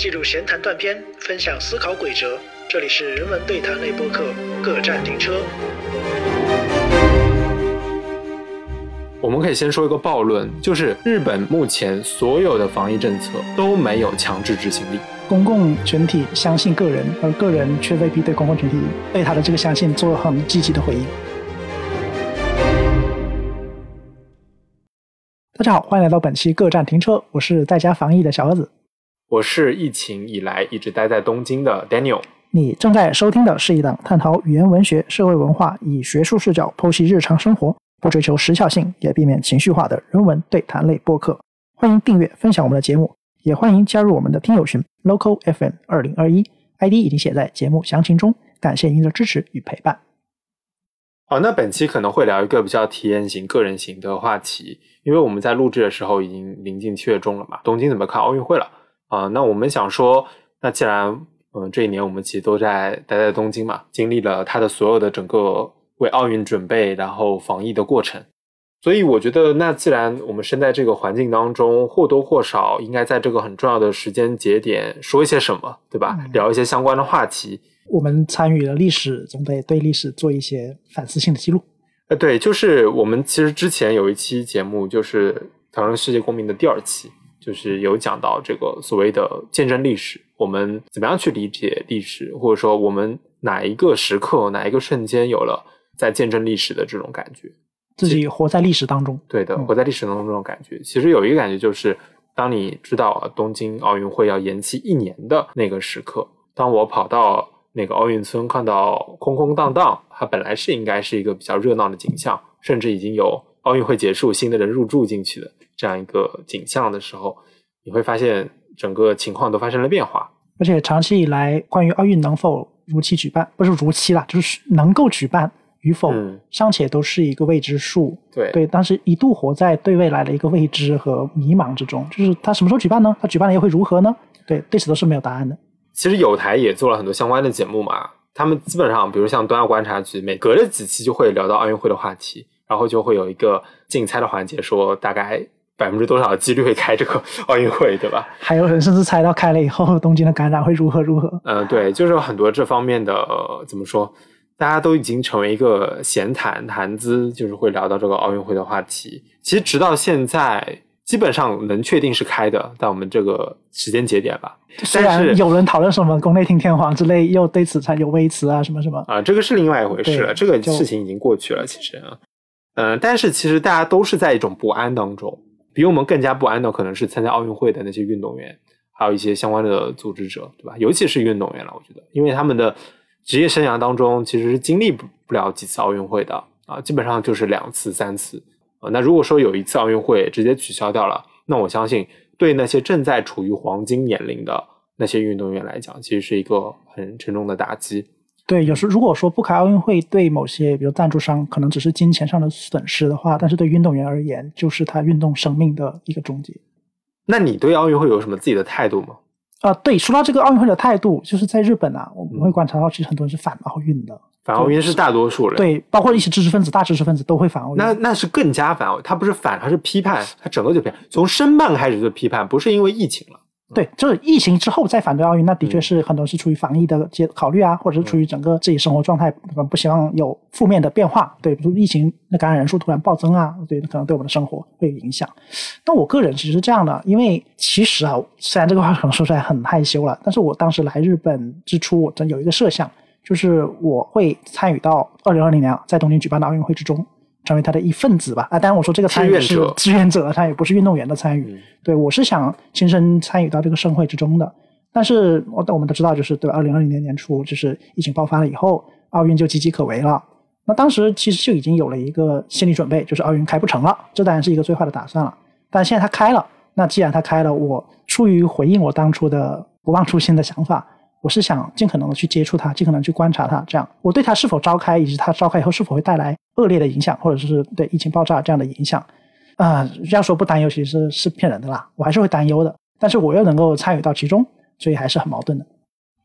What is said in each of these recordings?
记录闲谈断片，分享思考轨哲。这里是人文对谈类播客，各站停车。我们可以先说一个暴论，就是日本目前所有的防疫政策都没有强制执行力。公共群体相信个人，而个人却未必对公共群体对他的这个相信做很积极的回应。大家好，欢迎来到本期各站停车，我是在家防疫的小儿子。我是疫情以来一直待在东京的 Daniel。你正在收听的是一档探讨语言文学、社会文化，以学术视角剖析日常生活，不追求时效性，也避免情绪化的人文对谈类播客。欢迎订阅、分享我们的节目，也欢迎加入我们的听友群 Local FM 二零二一，ID 已经写在节目详情中。感谢您的支持与陪伴。好，那本期可能会聊一个比较体验型、个人型的话题，因为我们在录制的时候已经临近七月中了嘛，东京怎么看奥运会了啊。那我们想说，那既然嗯，这一年我们其实都在待在东京嘛，经历了它的所有的整个为奥运准备，然后防疫的过程。所以我觉得，那既然我们身在这个环境当中，或多或少应该在这个很重要的时间节点说一些什么，对吧？聊一些相关的话题。我们参与了历史，总得对历史做一些反思性的记录。呃，对，就是我们其实之前有一期节目，就是讨论世界公民的第二期。就是有讲到这个所谓的见证历史，我们怎么样去理解历史，或者说我们哪一个时刻、哪一个瞬间有了在见证历史的这种感觉，自己活在历史当中。对的，活在历史当中这种感觉，其实有一个感觉就是，当你知道东京奥运会要延期一年的那个时刻，当我跑到那个奥运村看到空空荡荡，它本来是应该是一个比较热闹的景象，甚至已经有奥运会结束，新的人入住进去的。这样一个景象的时候，你会发现整个情况都发生了变化。而且长期以来，关于奥运能否如期举办，不是如期了，就是能够举办与否，尚且都是一个未知数。对对，当时一度活在对未来的一个未知和迷茫之中。就是他什么时候举办呢？他举办了又会如何呢？对，对此都是没有答案的。其实有台也做了很多相关的节目嘛，他们基本上，比如像东亚观察局，每隔着几期就会聊到奥运会的话题，然后就会有一个竞猜的环节，说大概。百分之多少的几率会开这个 奥运会，对吧？还有人甚至猜到开了以后，东京的感染会如何如何？嗯，对，就是有很多这方面的怎么说，大家都已经成为一个闲谈谈资，就是会聊到这个奥运会的话题。其实直到现在，基本上能确定是开的，在我们这个时间节点吧。虽然有人讨论什么宫内厅天皇之类，又对此才有微词啊，什么什么啊，这个是另外一回事了。这个事情已经过去了，其实啊，嗯，但是其实大家都是在一种不安当中。比我们更加不安的可能是参加奥运会的那些运动员，还有一些相关的组织者，对吧？尤其是运动员了，我觉得，因为他们的职业生涯当中其实是经历不不了几次奥运会的啊，基本上就是两次、三次啊。那如果说有一次奥运会直接取消掉了，那我相信对那些正在处于黄金年龄的那些运动员来讲，其实是一个很沉重的打击。对，有时如果说不开奥运会，对某些比如赞助商可能只是金钱上的损失的话，但是对运动员而言，就是他运动生命的一个终结。那你对奥运会有什么自己的态度吗？啊，对，说到这个奥运会的态度，就是在日本啊，我们会观察到，其实很多人是反奥运的。反奥运是大多数人，对，包括一些知识分子、大知识分子都会反奥运。那那是更加反奥，他不是反，他是批判，他整个就批判，从申办开始就批判，不是因为疫情了。对，就是疫情之后再反对奥运，那的确是很多是出于防疫的些考虑啊，或者是出于整个自己生活状态，不希望有负面的变化。对，比如疫情那感染人数突然暴增啊，对，可能对我们的生活会有影响。那我个人其实是这样的，因为其实啊，虽然这个话可能说出来很害羞了，但是我当时来日本之初，我真有一个设想，就是我会参与到二零二零年在东京举办的奥运会之中。成为他的一份子吧啊！当然我说这个参与是志愿者参与，不是运动员的参与。对我是想亲身参与到这个盛会之中的。但是我我们都知道，就是对二零二零年年初，就是疫情爆发了以后，奥运就岌岌可危了。那当时其实就已经有了一个心理准备，就是奥运开不成了。这当然是一个最坏的打算了。但现在它开了，那既然它开了，我出于回应我当初的不忘初心的想法。我是想尽可能的去接触它，尽可能去观察它，这样我对它是否召开，以及它召开以后是否会带来恶劣的影响，或者是对疫情爆炸这样的影响，啊，要说不担忧其实是骗人的啦，我还是会担忧的，但是我又能够参与到其中，所以还是很矛盾的。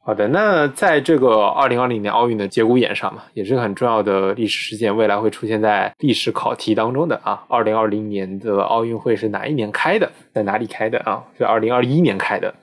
好的，那在这个二零二零年奥运的节骨眼上嘛，也是很重要的历史事件，未来会出现在历史考题当中的啊。二零二零年的奥运会是哪一年开的？在哪里开的啊？是二零二一年开的，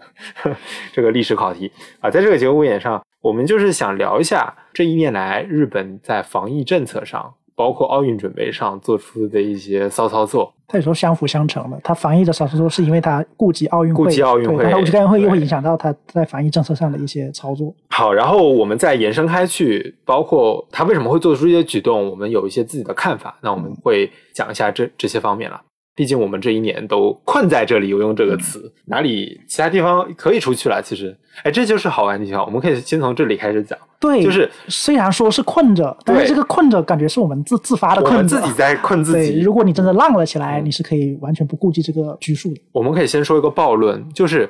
这个历史考题啊。在这个节骨眼上，我们就是想聊一下这一年来日本在防疫政策上。包括奥运准备上做出的一些骚操作，它有时候相辅相成的。它防疫的骚操作是因为它顾及奥运会，顾及奥运会，但顾及奥运会又会影响到它在防疫政策上的一些操作。好，然后我们再延伸开去，包括他为什么会做出一些举动，我们有一些自己的看法。那我们会讲一下这这些方面了。毕竟我们这一年都困在这里，我用这个词，哪里其他地方可以出去了？其实，哎，这就是好玩的地方。我们可以先从这里开始讲。对，就是虽然说是困着，但是这个困着感觉是我们自自发的困，我们自己在困自己。如果你真的浪了起来，你是可以完全不顾及这个拘束的。我们可以先说一个暴论，就是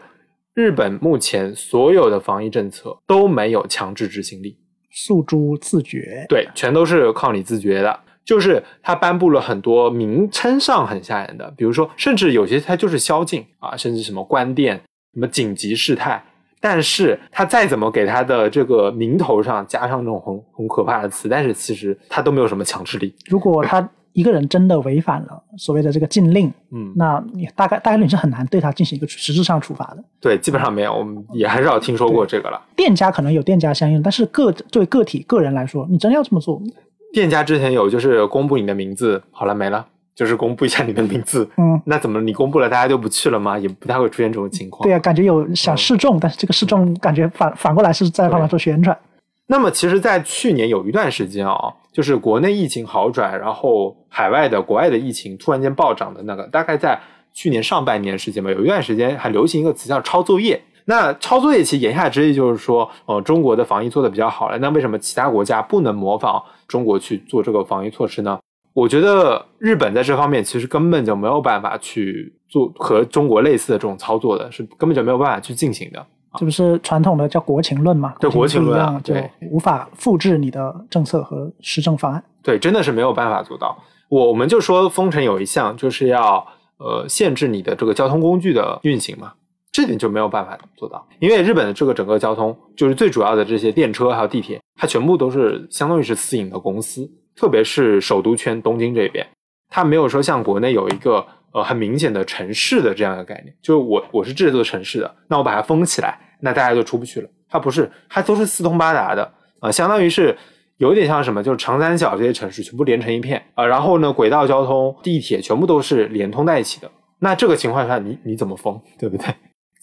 日本目前所有的防疫政策都没有强制执行力，诉诸自觉。对，全都是靠你自觉的。就是他颁布了很多名称上很吓人的，比如说，甚至有些他就是宵禁啊，甚至什么关店、什么紧急事态。但是他再怎么给他的这个名头上加上这种很很可怕的词，但是其实他都没有什么强制力。如果他一个人真的违反了所谓的这个禁令，嗯，那你大概大概率是很难对他进行一个实质上处罚的。对，基本上没有，我们也很少听说过这个了。店家可能有店家相应，但是个对个体个人来说，你真要这么做。店家之前有就是公布你的名字，好了没了，就是公布一下你的名字。嗯，那怎么你公布了大家就不去了吗？也不太会出现这种情况。对啊，感觉有想示众，但是这个示众感觉反反过来是在帮忙做宣传。那么其实，在去年有一段时间啊，就是国内疫情好转，然后海外的国外的疫情突然间暴涨的那个，大概在去年上半年时间吧，有一段时间还流行一个词叫抄作业。那抄作业其实言下之意就是说，呃，中国的防疫做的比较好了，那为什么其他国家不能模仿中国去做这个防疫措施呢？我觉得日本在这方面其实根本就没有办法去做和中国类似的这种操作的，是根本就没有办法去进行的。这不是传统的叫国情论嘛？对国情论啊，对，无法复制你的政策和施政方案。对，真的是没有办法做到。我我们就说封城有一项就是要呃限制你的这个交通工具的运行嘛。这点就没有办法做到，因为日本的这个整个交通，就是最主要的这些电车还有地铁，它全部都是相当于是私营的公司，特别是首都圈东京这边，它没有说像国内有一个呃很明显的城市的这样一个概念，就是我我是这座城市的，那我把它封起来，那大家就出不去了。它不是，它都是四通八达的啊，相当于是有点像什么，就是长三角这些城市全部连成一片啊，然后呢，轨道交通、地铁全部都是连通在一起的。那这个情况下，你你怎么封，对不对？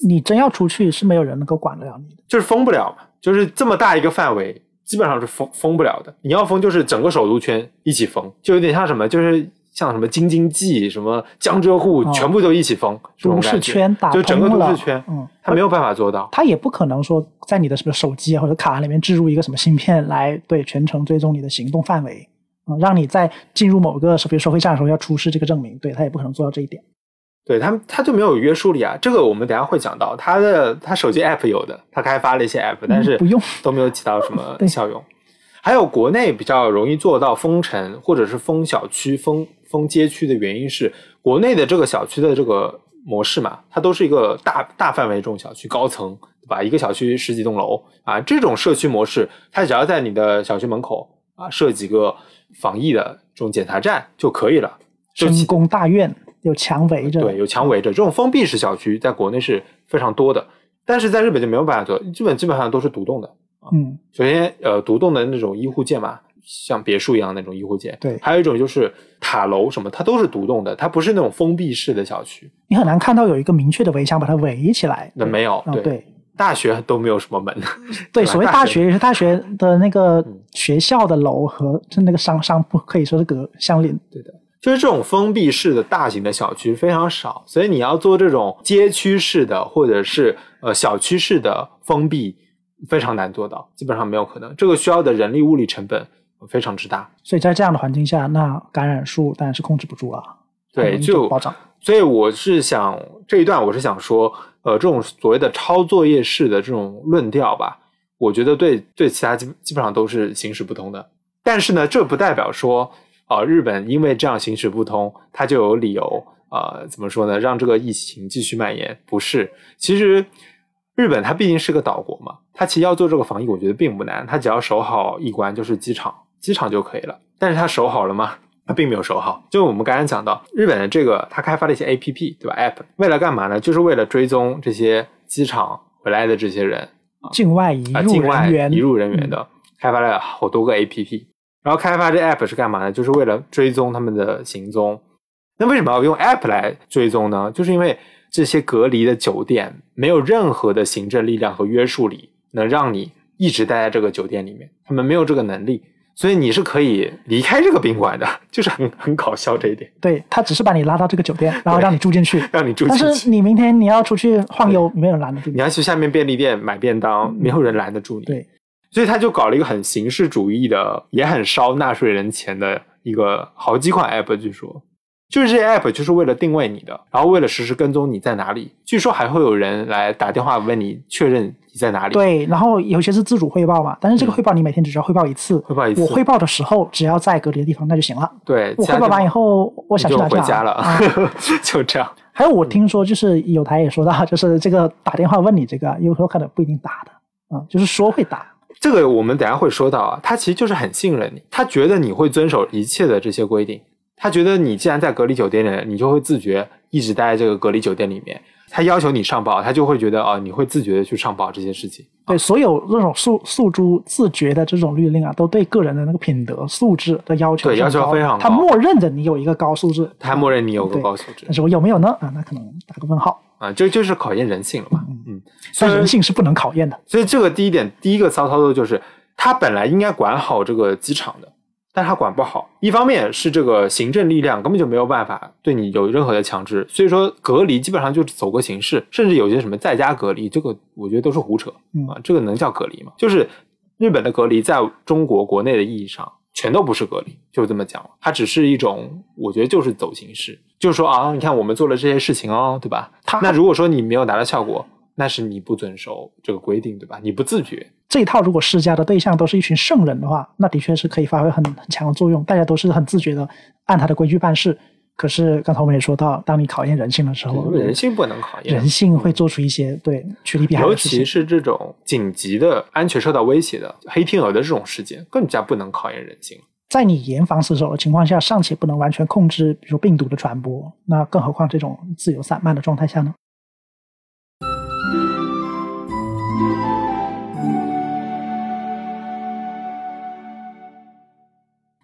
你真要出去，是没有人能够管得了你的，就是封不了嘛，就是这么大一个范围，基本上是封封不了的。你要封，就是整个首都圈一起封，就有点像什么，就是像什么京津冀、什么江浙沪，全部都一起封，都市圈打就整个都市圈，嗯，他没有办法做到，他也不可能说在你的什么手机或者卡里面置入一个什么芯片来对全程追踪你的行动范围，嗯，让你在进入某个收费收费站的时候要出示这个证明，对他也不可能做到这一点。对他们，他就没有约束力啊。这个我们等下会讲到，他的他手机 app 有的，他开发了一些 app，但是不用都没有起到什么 效用。还有国内比较容易做到封城或者是封小区、封封街区的原因是，国内的这个小区的这个模式嘛，它都是一个大大范围这种小区，高层对吧？一个小区十几栋楼啊，这种社区模式，它只要在你的小区门口啊设几个防疫的这种检查站就可以了，深宫大院。有墙围着，对，有墙围着，这种封闭式小区在国内是非常多的，但是在日本就没有办法做，基本基本上都是独栋的。嗯，首先，呃，独栋的那种医护建嘛，像别墅一样那种医护建，对，还有一种就是塔楼什么，它都是独栋的，它不是那种封闭式的小区，你很难看到有一个明确的围墙把它围起来。那没有，对，大学都没有什么门。对，所谓大学也是大学的那个学校的楼和就那个商商铺可以说是隔相连。对的。就是这种封闭式的大型的小区非常少，所以你要做这种街区式的或者是呃小区式的封闭，非常难做到，基本上没有可能。这个需要的人力物力成本非常之大。所以在这样的环境下，那感染数当然是控制不住了。对，就暴涨。所以我是想这一段，我是想说，呃，这种所谓的抄作业式的这种论调吧，我觉得对对其他基基本上都是行使不通的。但是呢，这不代表说。啊，日本因为这样行驶不通，它就有理由啊，怎么说呢？让这个疫情继续蔓延？不是，其实日本它毕竟是个岛国嘛，它其实要做这个防疫，我觉得并不难，它只要守好一关，就是机场，机场就可以了。但是它守好了吗？它并没有守好。就我们刚才讲到，日本的这个它开发了一些 A P P，对吧？App 为了干嘛呢？就是为了追踪这些机场回来的这些人，境外移啊，入境外人员，移入人员的，开发了好多个 A P P。然后开发这 App 是干嘛呢？就是为了追踪他们的行踪。那为什么要用 App 来追踪呢？就是因为这些隔离的酒店没有任何的行政力量和约束力，能让你一直待在这个酒店里面，他们没有这个能力，所以你是可以离开这个宾馆的，就是很很搞笑这一点，对他只是把你拉到这个酒店，然后让你住进去。让你住进去。但是你明天你要出去晃悠，没有人拦得住你。你要去下面便利店买便当，没有人拦得住你。对，所以他就搞了一个很形式主义的，也很烧纳税人钱的一个好几款 app，据说就是这些 app 就是为了定位你的，然后为了实时跟踪你在哪里。据说还会有人来打电话问你确认你在哪里。，对，然后有些是自主汇报嘛，但是这个汇报你每天只需要汇报一次。嗯汇报一次我汇报的时候，只要在隔离的地方那就行了。对，我汇报完以后，我想你就去哪回家了，啊就这样。还有我听说，就是有台也说到，就是这个打电话问你这个，有时候可能不一定打的，啊、就是说会打。这个我们等下会说到啊，他其实就是很信任你，他觉得你会遵守一切的这些规定，他觉得你既然在隔离酒店里，你就会自觉一直待在这个隔离酒店里面。他要求你上报，他就会觉得哦，你会自觉的去上报这些事情。对，所有这种诉诉诸自觉的这种律令啊，都对个人的那个品德素质的要求对要求非常高他默认着你有一个高素质，他默认你有个高素质但是我有没有呢？啊，那可能打个问号。啊，这就是考验人性了嘛。嗯，所但以人性是不能考验的。所以这个第一点，第一个骚操作就是，他本来应该管好这个机场的，但他管不好。一方面是这个行政力量根本就没有办法对你有任何的强制，所以说隔离基本上就是走个形式，甚至有些什么在家隔离，这个我觉得都是胡扯嗯啊，这个能叫隔离吗？就是日本的隔离，在中国国内的意义上。全都不是隔离，就这么讲了。它只是一种，我觉得就是走形式，就是说啊，你看我们做了这些事情哦，对吧？他那如果说你没有达到效果，那是你不遵守这个规定，对吧？你不自觉，这一套如果施加的对象都是一群圣人的话，那的确是可以发挥很很强的作用。大家都是很自觉的按他的规矩办事。可是刚才我们也说到，当你考验人性的时候，人性不能考验，人性会做出一些对趋利避害尤的事情其。是这种紧急的、安全受到威胁的黑天鹅的这种事件，更加不能考验人性。在你严防死守的情况下，尚且不能完全控制，比如病毒的传播，那更何况这种自由散漫的状态下呢？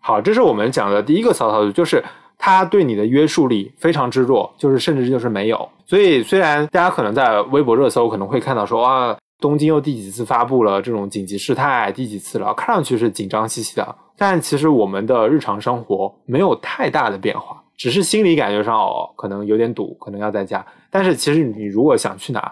好，这是我们讲的第一个骚操作，就是它对你的约束力非常之弱，就是甚至就是没有。所以虽然大家可能在微博热搜可能会看到说啊，东京又第几次发布了这种紧急事态，第几次了，看上去是紧张兮兮的，但其实我们的日常生活没有太大的变化，只是心理感觉上哦，可能有点堵，可能要在家。但是其实你如果想去哪，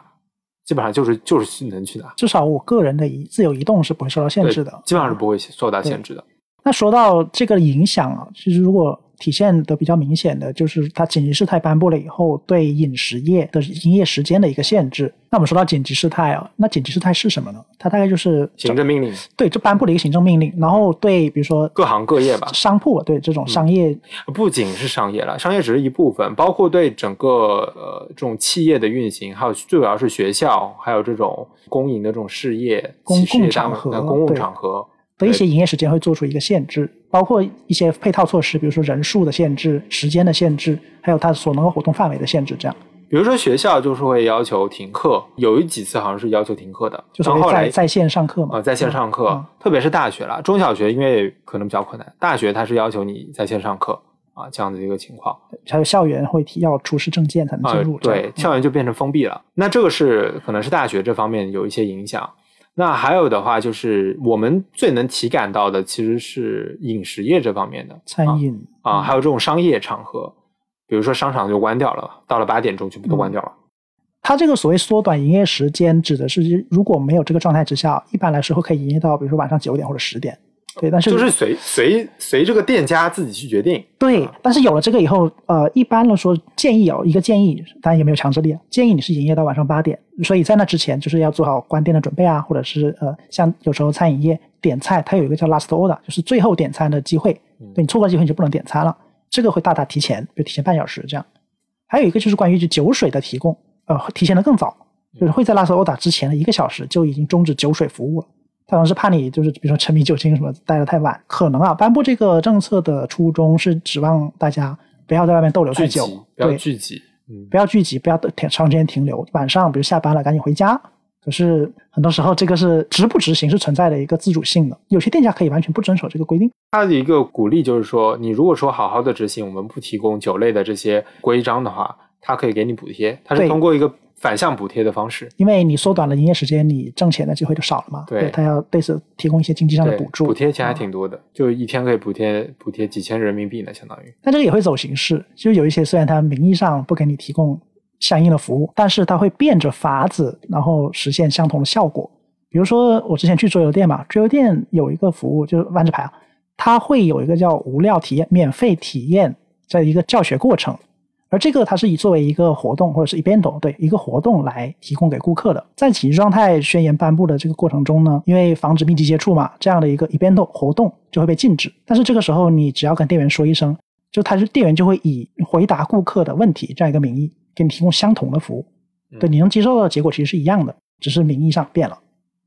基本上就是就是能去哪，至少我个人的移自由移动是不会受到限制的，基本上是不会受到限制的。那说到这个影响啊，其实如果体现的比较明显的，就是它紧急事态颁布了以后，对饮食业的营业时间的一个限制。那我们说到紧急事态啊，那紧急事态是什么呢？它大概就是行政命令，对，就颁布了一个行政命令，然后对比如说各行各业吧。商铺啊对这种商业不仅是商业了，商业只是一部分，包括对整个呃这种企业的运行，还有最主要是学校，还有这种公营的这种事业、公共场合公共场合，的一些营业时间会做出一个限制，包括一些配套措施，比如说人数的限制、时间的限制，还有它所能够活动范围的限制，这样比如说学校就是会要求停课，有一几次好像是要求停课的，就是在在线上课嘛。呃在线上课，嗯特别是大学啦，中小学因为可能比较困难，大学它是要求你在线上课啊这样的一个情况。还有校园会提要出示证件才能啊、进入。对，校园就变成封闭了。那这个是可能是大学这方面有一些影响。那还有的话，就是我们最能体感到的，其实是饮食业这方面的餐饮啊，还有这种商业场合，比如说商场就关掉了，到了八点钟全部都关掉了。它这个所谓缩短营业时间，指的是如果没有这个状态之下，一般来说会可以营业到比如说晚上九点或者十点。对，但是就是随随随这个店家自己去决定。对，但是有了这个以后，呃，一般来说建议有一个建议，当然也没有强制力啊，建议你是营业到晚上八点，所以在那之前就是要做好关店的准备啊，或者是呃，像有时候餐饮业点菜，它有一个叫 last order，就是最后点餐的机会，对你错过机会你就不能点餐了，这个会大大提前，就提前半小时这样。还有一个就是关于就酒水的提供，呃，提前的更早，就是会在 last order 之前的一个小时就已经终止酒水服务了。他可能是怕你就是比如说沉迷酒精什么待得太晚，可能啊，颁布这个政策的初衷是指望大家不要在外面逗留太久，不要，聚集，嗯，不要聚集，不要停长时间停留，晚上比如下班了赶紧回家。可是很多时候这个是执不执行是存在的一个自主性的，有些店家可以完全不遵守这个规定。他的一个鼓励就是说，你如果说好好的执行，我们不提供酒类的这些规章的话，它可以给你补贴，它是通过一个反向补贴的方式，因为你缩短了营业时间，你挣钱的机会就少了嘛。对他要对此提供一些经济上的补助，补贴钱还啊挺多的，就一天可以补贴补贴几千人民币呢，相当于。但这个也会走形式，就有一些虽然他名义上不给你提供相应的服务，但是他会变着法子，然后实现相同的效果。比如说我之前去桌游店嘛，桌游店有一个服务就是万智牌啊，它会有一个叫无料体验、免费体验这一个教学过程，而这个它是以作为一个活动或者是 event 对一个活动来提供给顾客的。在紧急状态宣言颁布的这个过程中呢，因为防止密集接触嘛，这样的一个 event 活动就会被禁止。但是这个时候你只要跟店员说一声。就他是店员就会以回答顾客的问题这样一个名义给你提供相同的服务，嗯对，你能接受到的结果其实是一样的，只是名义上变了。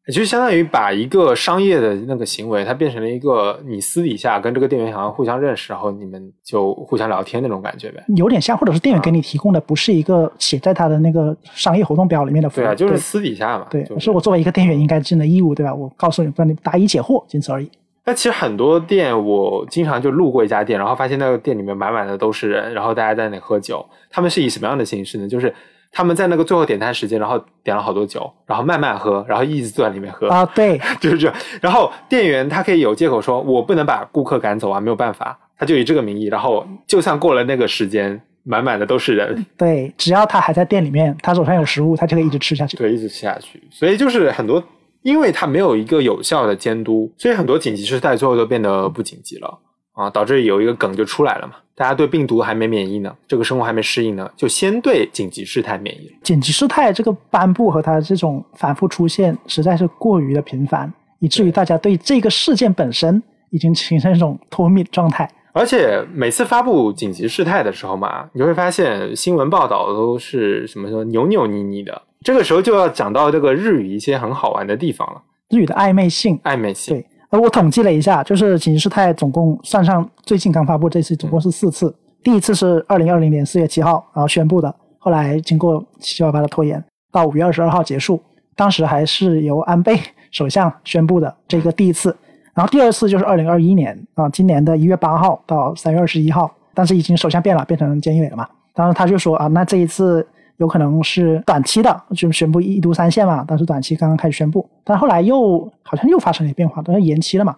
也就相当于把一个商业的那个行为，它变成了一个你私底下跟这个店员好像互相认识，然后你们就互相聊天那种感觉呗。有点像，或者是店员给你提供的不是一个写在他的那个商业活动表里面的服务，对啊，就是私底下嘛。对，就是是我作为一个店员应该尽的义务，对吧？我告诉你，帮你答疑解惑，仅此而已。那其实很多店，我经常就路过一家店，然后发现那个店里面满满的都是人，然后大家在那里喝酒。他们是以什么样的形式呢？就是他们在那个最后点餐时间，然后点了好多酒，然后慢慢喝，然后一直坐在里面喝，啊，对，就是这样。然后店员他可以有借口说，我不能把顾客赶走啊，没有办法，他就以这个名义，然后就算过了那个时间，满满的都是人，对，只要他还在店里面，他手上有食物，他就可以一直吃下去。对，一直吃下去。所以就是很多，因为他没有一个有效的监督，所以很多紧急事态最后都变得不紧急了啊，导致有一个梗就出来了嘛。大家对病毒还没免疫呢，这个生活还没适应呢，就先对紧急事态免疫了。紧急事态这个颁布和它这种反复出现，实在是过于的频繁，以至于大家对这个事件本身已经形成一种脱敏状态。而且每次发布紧急事态的时候嘛，你会发现新闻报道都是什么什么扭扭捏捏的。这个时候就要讲到这个日语一些很好玩的地方了，日语的暧昧性，暧昧性。对，而我统计了一下，就是紧急事态总共算上最近刚发布这次，总共是四次。第一次是二零二零年四月七号，然后宣布的，后来经过七七八八的拖延，到五月二十二号结束。当时还是由安倍 首相宣布的这个第一次，然后第二次就是二零二一年啊，今年的一月八号到三月二十一号，但是已经首相变了，变成菅义伟了嘛。当时他就说啊，那这一次有可能是短期的，就宣布一都三县嘛，但是短期刚刚开始宣布，但后来又好像又发生了变化，好像延期了嘛。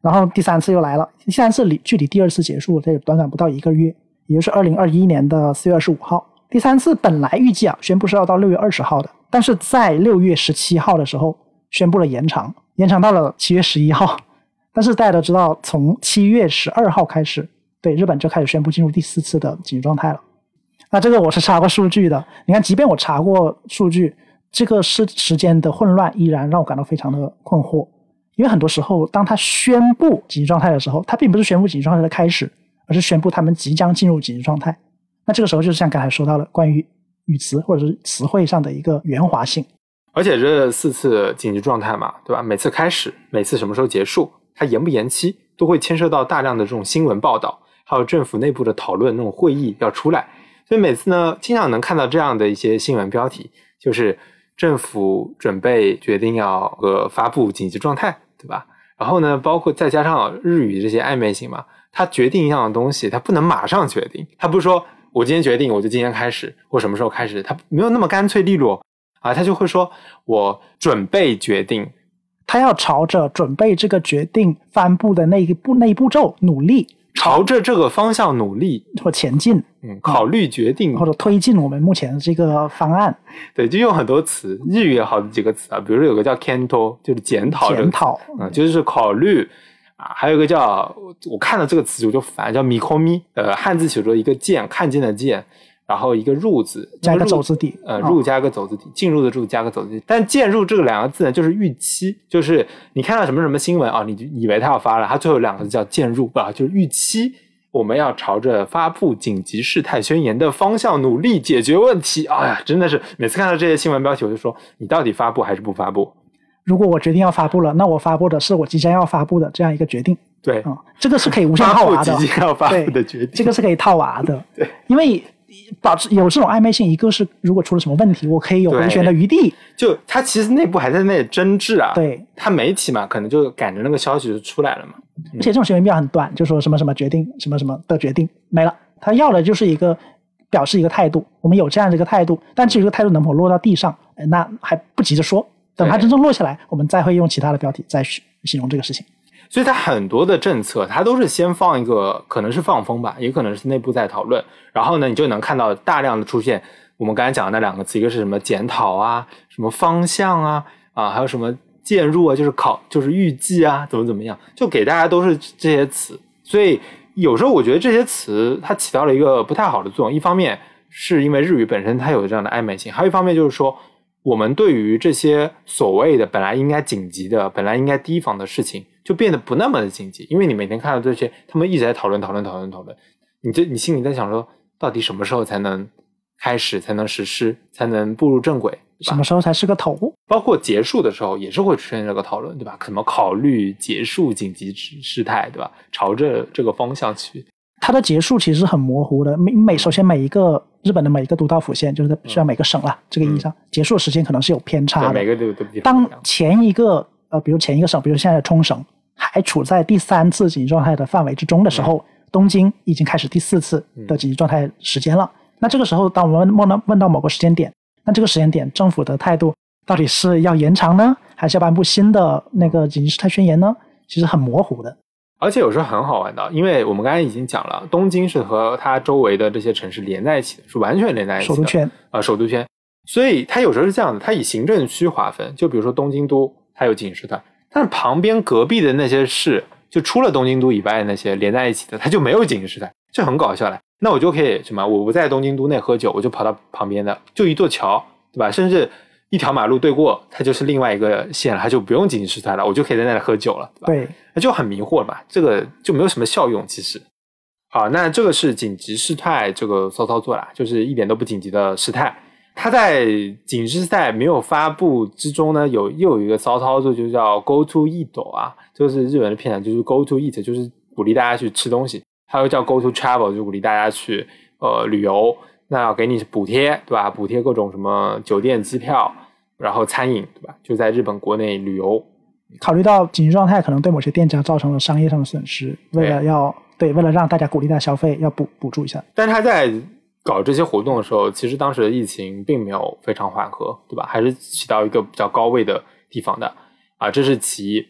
然后第三次又来了，第三次离距离第二次结束，这也短短不到一个月，也就是二零二一年的四月二十五号。第三次本来预计啊宣布是要到六月二十号的，但是在六月十七号的时候宣布了延长，延长到了七月十一号。但是大家都知道，从七月十二号开始，对日本就开始宣布进入第四次的紧急状态了。那这个我是查过数据的，你看，即便我查过数据，这个时时间的混乱依然让我感到非常的困惑。因为很多时候，当他宣布紧急状态的时候，他并不是宣布紧急状态的开始，而是宣布他们即将进入紧急状态。那这个时候，就是像刚才说到的，关于语词或者是词汇上的一个圆滑性。而且这四次紧急状态嘛，对吧？每次开始，每次什么时候结束，它延不延期，都会牵涉到大量的这种新闻报道，还有政府内部的讨论，那种会议要出来。所以每次呢，经常能看到这样的一些新闻标题，就是政府准备决定要呃发布紧急状态，对吧？然后呢，包括再加上日语这些暧昧性嘛，它决定一样的东西，它不能马上决定，它不是说我今天决定我就今天开始，或什么时候开始，它没有那么干脆利落啊，他就会说我准备决定，他要朝着准备这个决定颁布的那一步那一步骤努力朝着这个方向努力，或前进，嗯，考虑决定，或者推进我们目前的这个方案。对，就用很多词，日语也好几个词啊，比如说有个叫 “kento”，就是检讨这个，检讨。啊、就是考虑啊，还有一个叫我看到这个词我就烦，叫 “mikomi”，呃，汉字写作一个见，看见的见，然后一个入字加一个走字底呃，哦入加个走字底，进入的入加个走字底。但渐入这个两个字呢，就是预期，就是你看到什么什么新闻啊，你就以为它要发了，它最后两个字叫渐入啊，就是预期我们要朝着发布紧急事态宣言的方向努力解决问题。哎呀，真的是每次看到这些新闻标题，我就说你到底发布还是不发布？如果我决定要发布了，那我发布的是我即将要发布的这样一个决定。对，啊、这个是可以无限套娃的。即将要发布的决定，这个是可以套娃的。对，因为保持有这种暧昧性，一个是如果出了什么问题，我可以有回旋的余地。就他其实内部还在那里争执啊。对，他媒体嘛，可能就赶着那个消息就出来了嘛。而且这种新闻标很短，就说什么什么决定，什么什么的决定没了。他要的就是一个表示一个态度，我们有这样的一个态度，但至于这个态度能否落到地上，那还不急着说。等它真正落下来，我们再会用其他的标题再形容这个事情。所以它很多的政策，它都是先放一个，可能是放风吧，也可能是内部在讨论。然后呢，你就能看到大量的出现我们刚才讲的那两个词，一个是什么检讨啊，什么方向啊，啊，还有什么介入啊，就是考，就是预计啊，怎么怎么样，就给大家都是这些词。所以有时候我觉得这些词它起到了一个不太好的作用。一方面是因为日语本身它有这样的暧昧性，还有一方面就是说。我们对于这些所谓的本来应该紧急的、本来应该提防的事情，就变得不那么的紧急，因为你每天看到这些，他们一直在讨论、讨论、讨论、讨论，你这你心里在想说，到底什么时候才能开始、才能实施、才能步入正轨？什么时候才是个头？包括结束的时候也是会出现这个讨论，对吧？怎么考虑结束紧急事态，对吧？朝着这个方向去。它的结束其实很模糊的，每每首先每一个日本的每一个都道府县，就是需要每个省了这个意义上，结束的时间可能是有偏差的。每个都都当前一个呃，比如前一个省，比如现在的冲绳，还处在第三次紧急状态的范围之中的时候，东京已经开始第四次的紧急状态时间了。那这个时候，当我们问到问到某个时间点，那这个时间点政府的态度到底是要延长呢，还是要颁布新的那个紧急事态宣言呢？其实很模糊的。而且有时候很好玩的，因为我们刚才已经讲了，东京是和它周围的这些城市连在一起的，是完全连在一起的。首都圈啊，首都圈。所以它有时候是这样的，它以行政区划分，就比如说东京都，它有警示团，但是旁边隔壁的那些市，就除了东京都以外的那些连在一起的，它就没有警示团，这很搞笑嘞。那我就可以什么？我不在东京都内喝酒，我就跑到旁边的，就一座桥，对吧？甚至。一条马路对过，它就是另外一个县了，它就不用紧急事态了，我就可以在那里喝酒了，对吧？对，那就很迷惑了嘛，这个就没有什么效用，其实。好，那这个是紧急事态这个骚操作啦，就是一点都不紧急的事态。它在紧急事态没有发布之中呢，有又有一个骚操作，就叫 Go to eat 啊，就是日本的片就是 Go to eat，就是鼓励大家去吃东西。还有叫 Go to travel，就鼓励大家去呃旅游。那要给你补贴，对吧？补贴各种什么酒店、机票，然后餐饮，对吧？就在日本国内旅游。考虑到紧急状态可能对某些店家造成了商业上的损失，为了要对，为了让大家鼓励大家消费，要补补助一下。但是他在搞这些活动的时候，其实当时的疫情并没有非常缓和，对吧？还是起到一个比较高位的地方的啊，这是其一。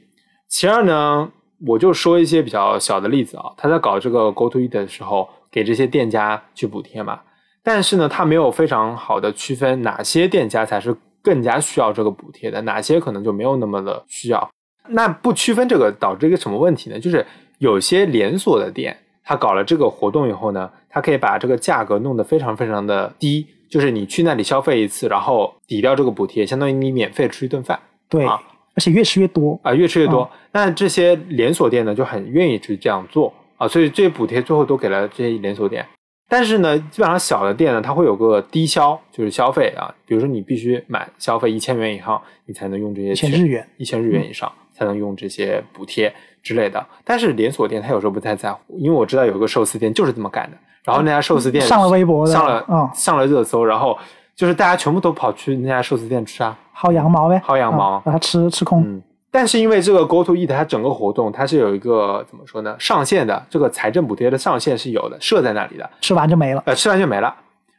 其二呢，我就说一些比较小的例子啊。他在搞这个 Go to Eat 的时候，给这些店家去补贴嘛。但是呢，它没有非常好的区分哪些店家才是更加需要这个补贴的，哪些可能就没有那么的需要。那不区分这个导致一个什么问题呢？就是有些连锁的店，它搞了这个活动以后呢，它可以把这个价格弄得非常非常的低，就是你去那里消费一次，然后抵掉这个补贴，相当于你免费吃一顿饭。对，而且越吃越多啊，越吃越多。那这些连锁店呢，就很愿意去这样做啊，所以这些补贴最后都给了这些连锁店。但是呢，基本上小的店呢，它会有个低消，就是消费啊，比如说你必须买消费一千元以上，你才能用这些。一千日元，一千日元以上才能用这些补贴之类的。但是连锁店它有时候不太在乎，因为我知道有个寿司店就是这么干的。然后那家寿司店上了微博，上了上了热搜，然后就是大家全部都跑去那家寿司店吃啊，薅羊毛呗，薅羊毛，把它吃吃空。但是因为这个 Go to Eat 它整个活动它是有一个怎么说呢？上限的，这个财政补贴的上限是有的，设在那里的。吃完就没了。呃，吃完就没了。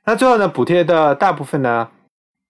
那最后呢，补贴的大部分呢，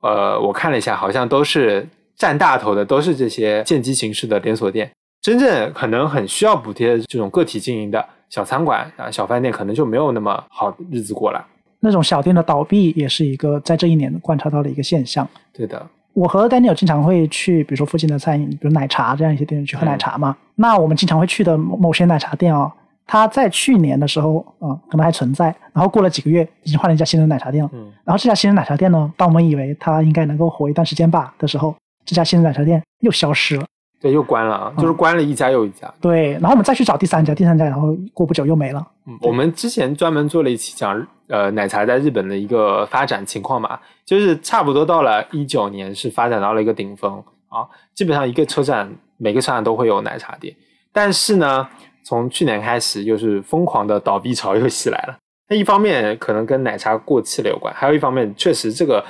呃，我看了一下，好像都是占大头的，都是这些见机行事的连锁店。真正可能很需要补贴这种个体经营的小餐馆啊、小饭店，可能就没有那么好日子过了。那种小店的倒闭也是一个在这一年观察到的一个现象。对的。我和 Daniel 经常会去，比如说附近的餐饮，比如奶茶这样一些店去喝奶茶嘛。那我们经常会去的某些奶茶店哦，它在去年的时候，嗯，可能还存在，然后过了几个月，已经换了一家新的奶茶店了。嗯。然后这家新的奶茶店呢，当我们以为它应该能够活一段时间吧的时候，这家新的奶茶店又消失了。对，又关了，就是关了一家又一家。对，然后我们再去找第三家，第三家，然后过不久又没了。嗯，我们之前专门做了一期讲呃奶茶在日本的一个发展情况嘛，就是差不多到了一九年是发展到了一个顶峰啊，基本上一个车站每个车站都会有奶茶店。但是呢，从去年开始又是疯狂的倒闭潮又袭来了。那一方面可能跟奶茶过期了有关，还有一方面确实这个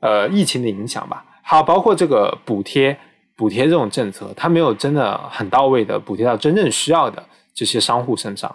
呃疫情的影响吧，还有包括这个补贴。补贴这种政策，它没有真的很到位的补贴到真正需要的这些商户身上。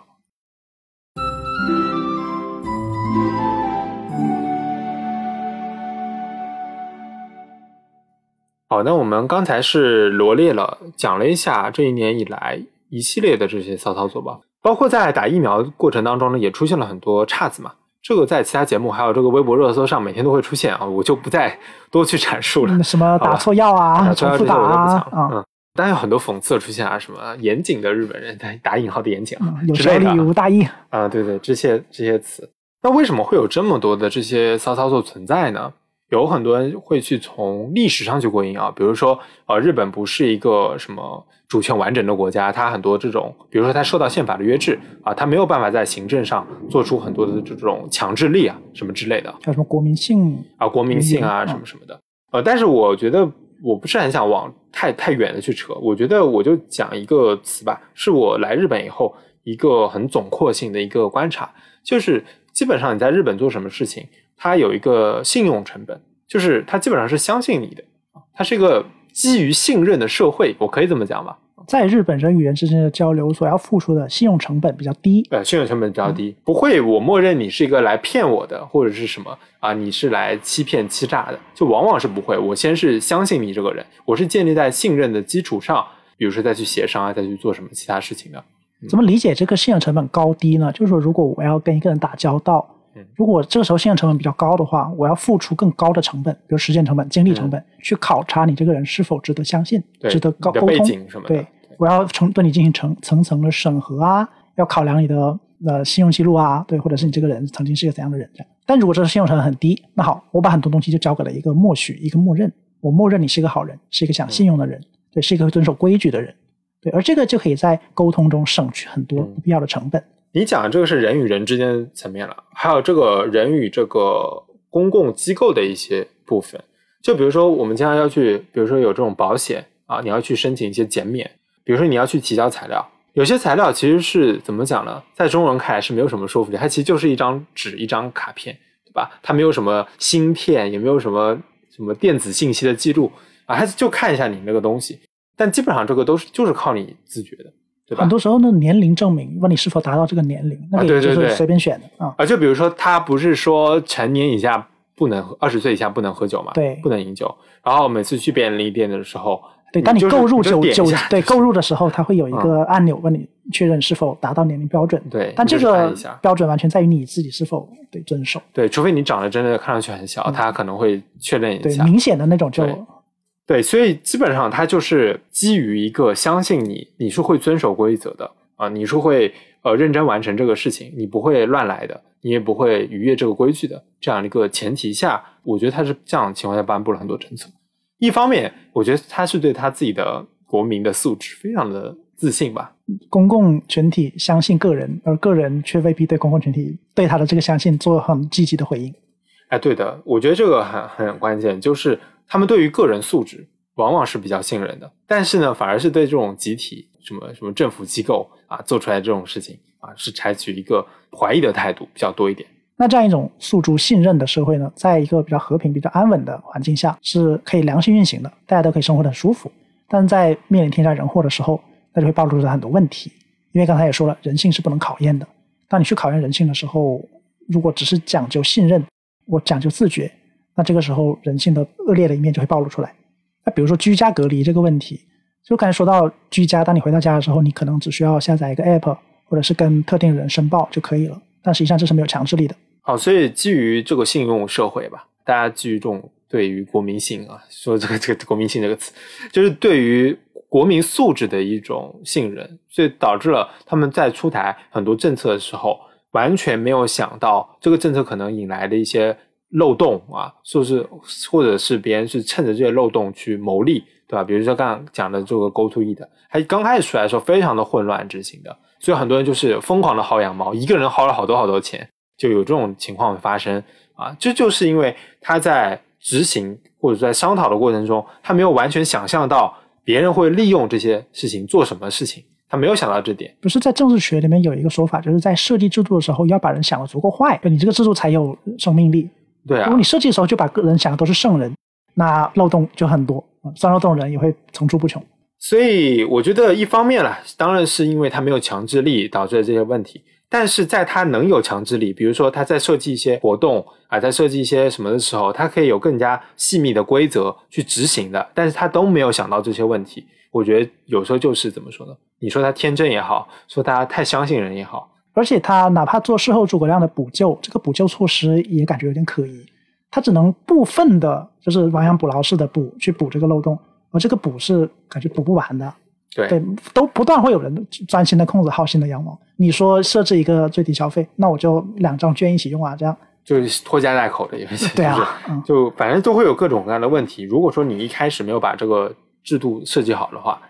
好，那我们刚才是罗列了讲了一下这一年以来一系列的这些骚操作吧，包括在打疫苗过程当中呢，也出现了很多岔子嘛。这个在其他节目还有这个微博热搜上每天都会出现啊，我就不再多去阐述了。什么打错药啊，重复打啊，嗯，当然有很多讽刺出现啊，什么严谨的日本人，打引号的严谨啊，有条理无大意啊，对对，这些这些词，那为什么会有这么多的这些骚操作存在呢？有很多人会去从历史上去过因啊，比如说呃，日本不是一个什么。主权完整的国家，它很多这种，比如说它受到宪法的约制啊，它没有办法在行政上做出很多的这种强制力啊，什么之类的。叫什么国民性啊，国民性啊，什么什么的。呃，但是我觉得我不是很想往太太远的去扯，我觉得我就讲一个词吧，是我来日本以后一个很总括性的一个观察，就是基本上你在日本做什么事情，它有一个信用成本，就是它基本上是相信你的它是一个。基于信任的社会，我可以这么讲吧？在日本，人与人之间的交流所要付出的信用成本比较低。呃，信用成本比较低，不会我默认你是一个来骗我的，或者是什么啊？你是来欺骗、欺诈的，就往往是不会。我先是相信你这个人，我是建立在信任的基础上，比如说再去协商啊，再去做什么其他事情的。怎么理解这个信用成本高低呢？就是说，如果我要跟一个人打交道。如果这个时候信任成本比较高的话，我要付出更高的成本，比如时间成本、精力成本，去考察你这个人是否值得相信、值得高沟通。对，我要从对你进行层层层的审核啊，要考量你的呃信用记录啊，对，或者是你这个人曾经是一个怎样的人这样。但如果这个信用成本很低，那好，我把很多东西就交给了一个默许、一个默认，我默认你是一个好人，是一个讲信用的人，对，是一个遵守规矩的人，对，而这个就可以在沟通中省去很多不必要的成本。你讲的这个是人与人之间层面了，还有这个人与这个公共机构的一些部分。就比如说，我们经常要去，比如说有这种保险啊，你要去申请一些减免，比如说你要去提交材料，有些材料其实是怎么讲呢？在中文看来是没有什么说服力，它其实就是一张纸、一张卡片，对吧？它没有什么芯片，也没有什么什么电子信息的记录啊，还是就看一下你那个东西。但基本上这个都是就是靠你自觉的。很多时候，那年龄证明问你是否达到这个年龄，那个就是随便选的啊。啊，就比如说，他不是说成年以下不能，二十岁以下不能喝酒嘛？对，不能饮酒。然后每次去便利店的时候，对，当你购入酒酒，对，购入的时候，他会有一个按钮问你确认是否达到年龄标准。对，但这个标准完全在于你自己是否对遵守。对，除非你长得真的看上去很小，他可能会确认一下。对，明显的那种就。对，所以基本上它就是基于一个相信你，你是会遵守规则的啊，你是会呃认真完成这个事情，你不会乱来的，你也不会逾越这个规矩的这样一个前提下，我觉得他是这样情况下颁布了很多政策。一方面，我觉得他是对他自己的国民的素质非常的自信吧。公共群体相信个人，而个人却未必对公共群体对他的这个相信做很积极的回应。哎，对的，我觉得这个很很关键，就是。他们对于个人素质往往是比较信任的，但是呢，反而是对这种集体什么什么政府机构啊做出来这种事情啊，是采取一个怀疑的态度比较多一点。那这样一种诉诸信任的社会呢，在一个比较和平、比较安稳的环境下，是可以良性运行的，大家都可以生活的很舒服。但在面临天灾人祸的时候，那就会暴露出很多问题。因为刚才也说了，人性是不能考验的。当你去考验人性的时候，如果只是讲究信任，我讲究自觉。那这个时候，人性的恶劣的一面就会暴露出来。那比如说居家隔离这个问题，就刚才说到居家，当你回到家的时候，你可能只需要下载一个 app，或者是跟特定人申报就可以了。但实际上这是没有强制力的。好，所以基于这个信用社会吧，大家基于这种对于国民性啊，说这个这个国民性这个词，就是对于国民素质的一种信任，所以导致了他们在出台很多政策的时候，完全没有想到这个政策可能引来的一些。漏洞啊，是不是或者是别人是趁着这些漏洞去牟利，对吧？比如说刚刚讲的这个 Go to E 的，还刚开始出来的时候非常的混乱执行的，所以很多人就是疯狂的薅羊毛，一个人薅了好多好多钱，就有这种情况发生啊。这就是因为他在执行或者在商讨的过程中，他没有完全想象到别人会利用这些事情做什么事情，他没有想到这点。不是在政治学里面有一个说法，就是在设计制度的时候要把人想的足够坏，就你这个制度才有生命力。对啊如果，你设计的时候就把个人想的都是圣人，那漏洞就很多，啊钻漏洞的人也会层出不穷。所以我觉得一方面啦，当然是因为他没有强制力导致的这些问题，但是在他能有强制力，比如说他在设计一些活动啊，在设计一些什么的时候，他可以有更加细密的规则去执行的，但是他都没有想到这些问题。我觉得有时候就是怎么说呢？你说他天真也好，说他太相信人也好，而且他哪怕做事后诸葛亮的补救，这个补救措施也感觉有点可疑。他只能部分的，就是亡羊补牢式的补去补这个漏洞，而这个补是感觉补不完的。对对，都不断会有人专心的控制耗心的羊毛。你说设置一个最低消费，那我就两张券一起用啊，这样就是拖家带口的，有些对啊就反正都会有各种各样的问题。如果说你一开始没有把这个制度设计好的话，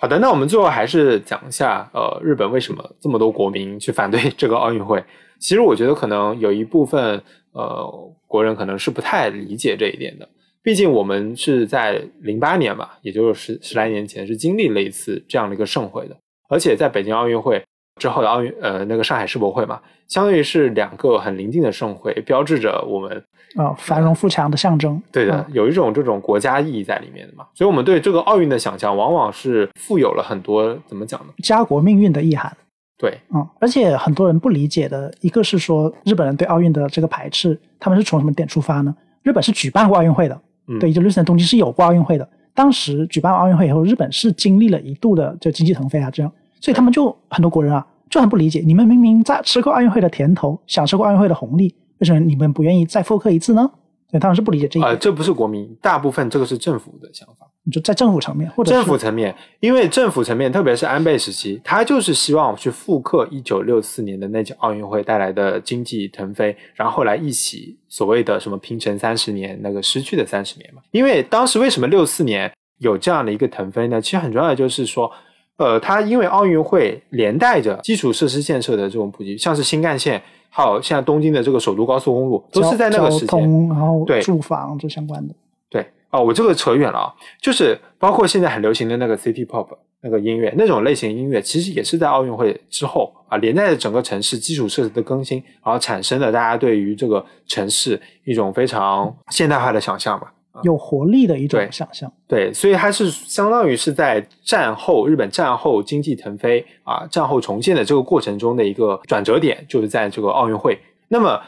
好的，那我们最后还是讲一下，呃，日本为什么这么多国民去反对 这个奥运会？其实我觉得可能有一部分呃国人可能是不太理解这一点的。毕竟我们是在零八年吧，也就是十十来年前是经历了一次这样的一个盛会的，而且在北京奥运会之后的奥运呃那个上海世博会嘛，相当于是两个很临近的盛会，标志着我们啊、繁荣富强的象征。对的，嗯有一种这种国家意义在里面的嘛，所以我们对这个奥运的想象，往往是富有了很多怎么讲呢？家国命运的意涵。对，嗯，而且很多人不理解的一个是说日本人对奥运的这个排斥，他们是从什么点出发呢？日本是举办过奥运会的，嗯对，一九六四年东京是有过奥运会的。当时举办奥运会以后，日本是经历了一度的就经济腾飞啊，这样，所以他们就很多国人啊就很不理解，你们明明在吃过奥运会的甜头，享受过奥运会的红利，为什么你们不愿意再复刻一次呢？对，当然是不理解这一点呃，点，这不是国民，大部分这个是政府的想法。就在政府层面或者政府层面，因为政府层面，特别是安倍时期，他就是希望去复刻一九六四年的那届奥运会带来的经济腾飞，然后后来一起所谓的什么平成三十年那个失去的三十年嘛。因为当时为什么六四年有这样的一个腾飞呢？其实很重要的就是说，呃，它因为奥运会连带着基础设施建设的这种普及，像是新干线，还有现在东京的这个首都高速公路，都是在那个时间。通，然后对住房这相关的。对哦，我这个扯远了啊，就是包括现在很流行的那个 City Pop 那个音乐，那种类型音乐，其实也是在奥运会之后啊，连带着整个城市基础设施的更新，然后产生了大家对于这个城市一种非常现代化的想象吧。有活力的一种想象。对，所以它是相当于是在战后日本战后经济腾飞啊，战后重建的这个过程中的一个转折点，就是在这个奥运会。那么，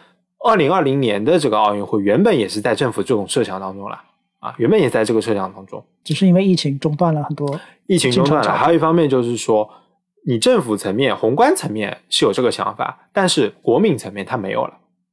二零二零年的这个奥运会原本也是在政府这种设想当中了啊，原本也在这个设想当中，只是因为疫情中断了很多。疫情中断了。还有一方面就是说，你政府层面、宏观层面是有这个想法，但是国民层面它没有了，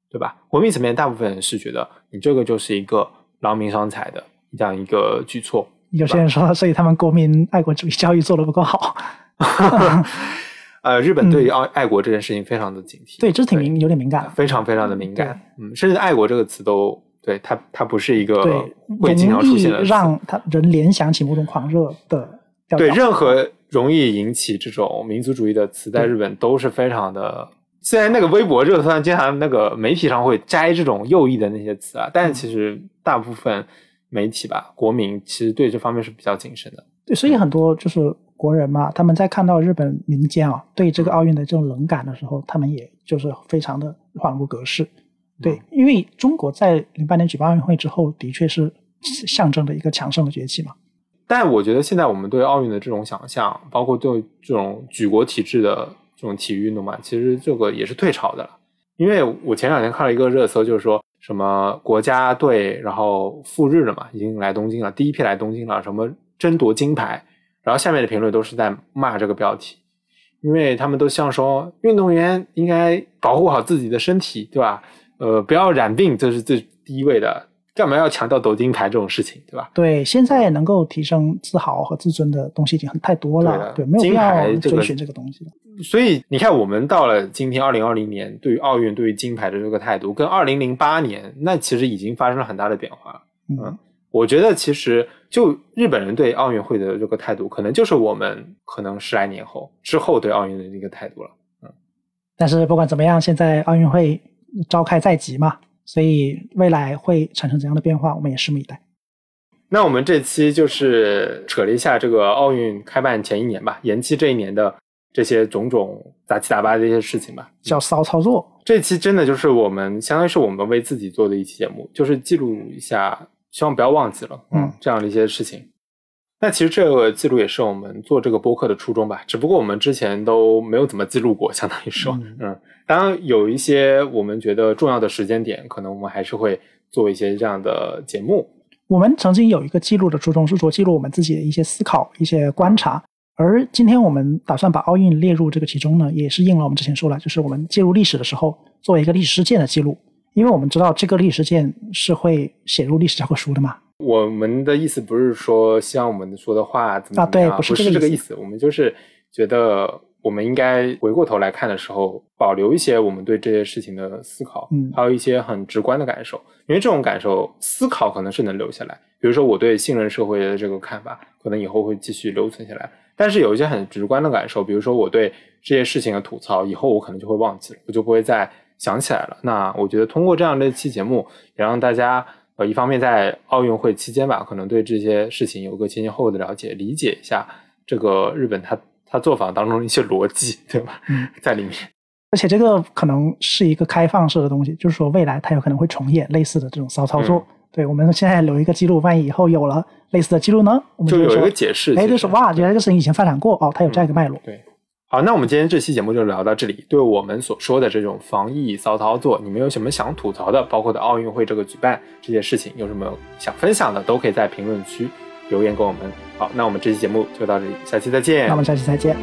对吧？国民层面大部分人是觉得你这个就是一个劳民伤财的这样一个举措，有些人说，所以他们国民爱国主义教育做的不够好。呃，日本对于爱爱国这件事情非常的警惕，对，这是挺敏，有点敏感。非常非常的敏感，嗯，甚至“爱国”这个词都对它，它不是一个对，会经常出现的，让他人联想起某种狂热的调调。对任何容易引起这种民族主义的词，在日本都是非常的。虽然那个微博热搜上经常那个媒体上会摘这种右翼的那些词啊，但其实大部分媒体吧，国民其实对这方面是比较谨慎的。对，所以很多就是国人嘛，他们在看到日本民间啊对这个奥运的这种冷感的时候，他们也就是非常的恍如隔世。对，因为中国在零八年举办奥运会之后，的确是象征着一个强盛的崛起嘛。但我觉得现在我们对奥运的这种想象，包括对这种举国体制的这种体育运动嘛，其实这个也是退潮的了。因为我前两天看了一个热搜，就是说什么国家队然后赴日了嘛，已经来东京了，第一批来东京了，什么争夺金牌，然后下面的评论都是在骂这个标题，因为他们都像说运动员应该保护好自己的身体，对吧？呃，不要染病，这是最第一位的。干嘛要强调夺金牌这种事情，对吧？对，现在能够提升自豪和自尊的东西已经很太多了，对对，没有必要追寻这个东西了。所以你看，我们到了今天二零二零年，对于奥运、对于金牌的这个态度，跟二零零八年那其实已经发生了很大的变化了。嗯，我觉得其实就日本人对奥运会的这个态度，可能就是我们可能十来年后之后对奥运的一个态度了。嗯但是不管怎么样，现在奥运会召开在即嘛，所以未来会产生怎样的变化，我们也拭目以待。那我们这期就是扯了一下这个奥运开办前一年吧，延期这一年的这些种种杂七杂八的一些事情吧。叫骚操作，这期真的就是我们相当于是我们为自己做的一期节目，就是记录一下，希望不要忘记了，嗯，这样的一些事情。那其实这个记录也是我们做这个播客的初衷吧，只不过我们之前都没有怎么记录过，相当于说，嗯嗯，当然有一些我们觉得重要的时间点，可能我们还是会做一些这样的节目。我们曾经有一个记录的初衷是说记录我们自己的一些思考、一些观察，而今天我们打算把奥运列入这个其中呢，也是应了我们之前说了，就是我们介入历史的时候，作为一个历史事件的记录，因为我们知道这个历史事件是会写入历史教科书的嘛。我们的意思不是说希望我们说的话怎么啊怎么样，对不是不这个意思这个意思，我们就是觉得我们应该回过头来看的时候，保留一些我们对这些事情的思考，嗯还有一些很直观的感受，因为这种感受思考可能是能留下来，比如说我对信任社会的这个看法，可能以后会继续留存下来，但是有一些很直观的感受，比如说我对这些事情的吐槽，以后我可能就会忘记了，我就不会再想起来了。那我觉得通过这样的一期节目，也让大家呃，一方面在奥运会期间吧，可能对这些事情有个前前后后的了解，理解一下这个日本他他做法当中的一些逻辑，对吧？嗯 在里面。而且这个可能是一个开放式的东西，就是说未来它有可能会重演类似的这种骚操作。嗯对我们现在留一个记录，万一以后有了类似的记录呢，我们就有一个解释，哎，就是哇，原来这个事情以前发展过哦，它有这样一个脉络。对，好，那我们今天这期节目就聊到这里。对我们所说的这种防疫骚操作，你们有什么想吐槽的？包括的奥运会这个举办这些事情，有什么想分享的，都可以在评论区留言给我们。好，那我们这期节目就到这里，下期再见。那我们下期再见。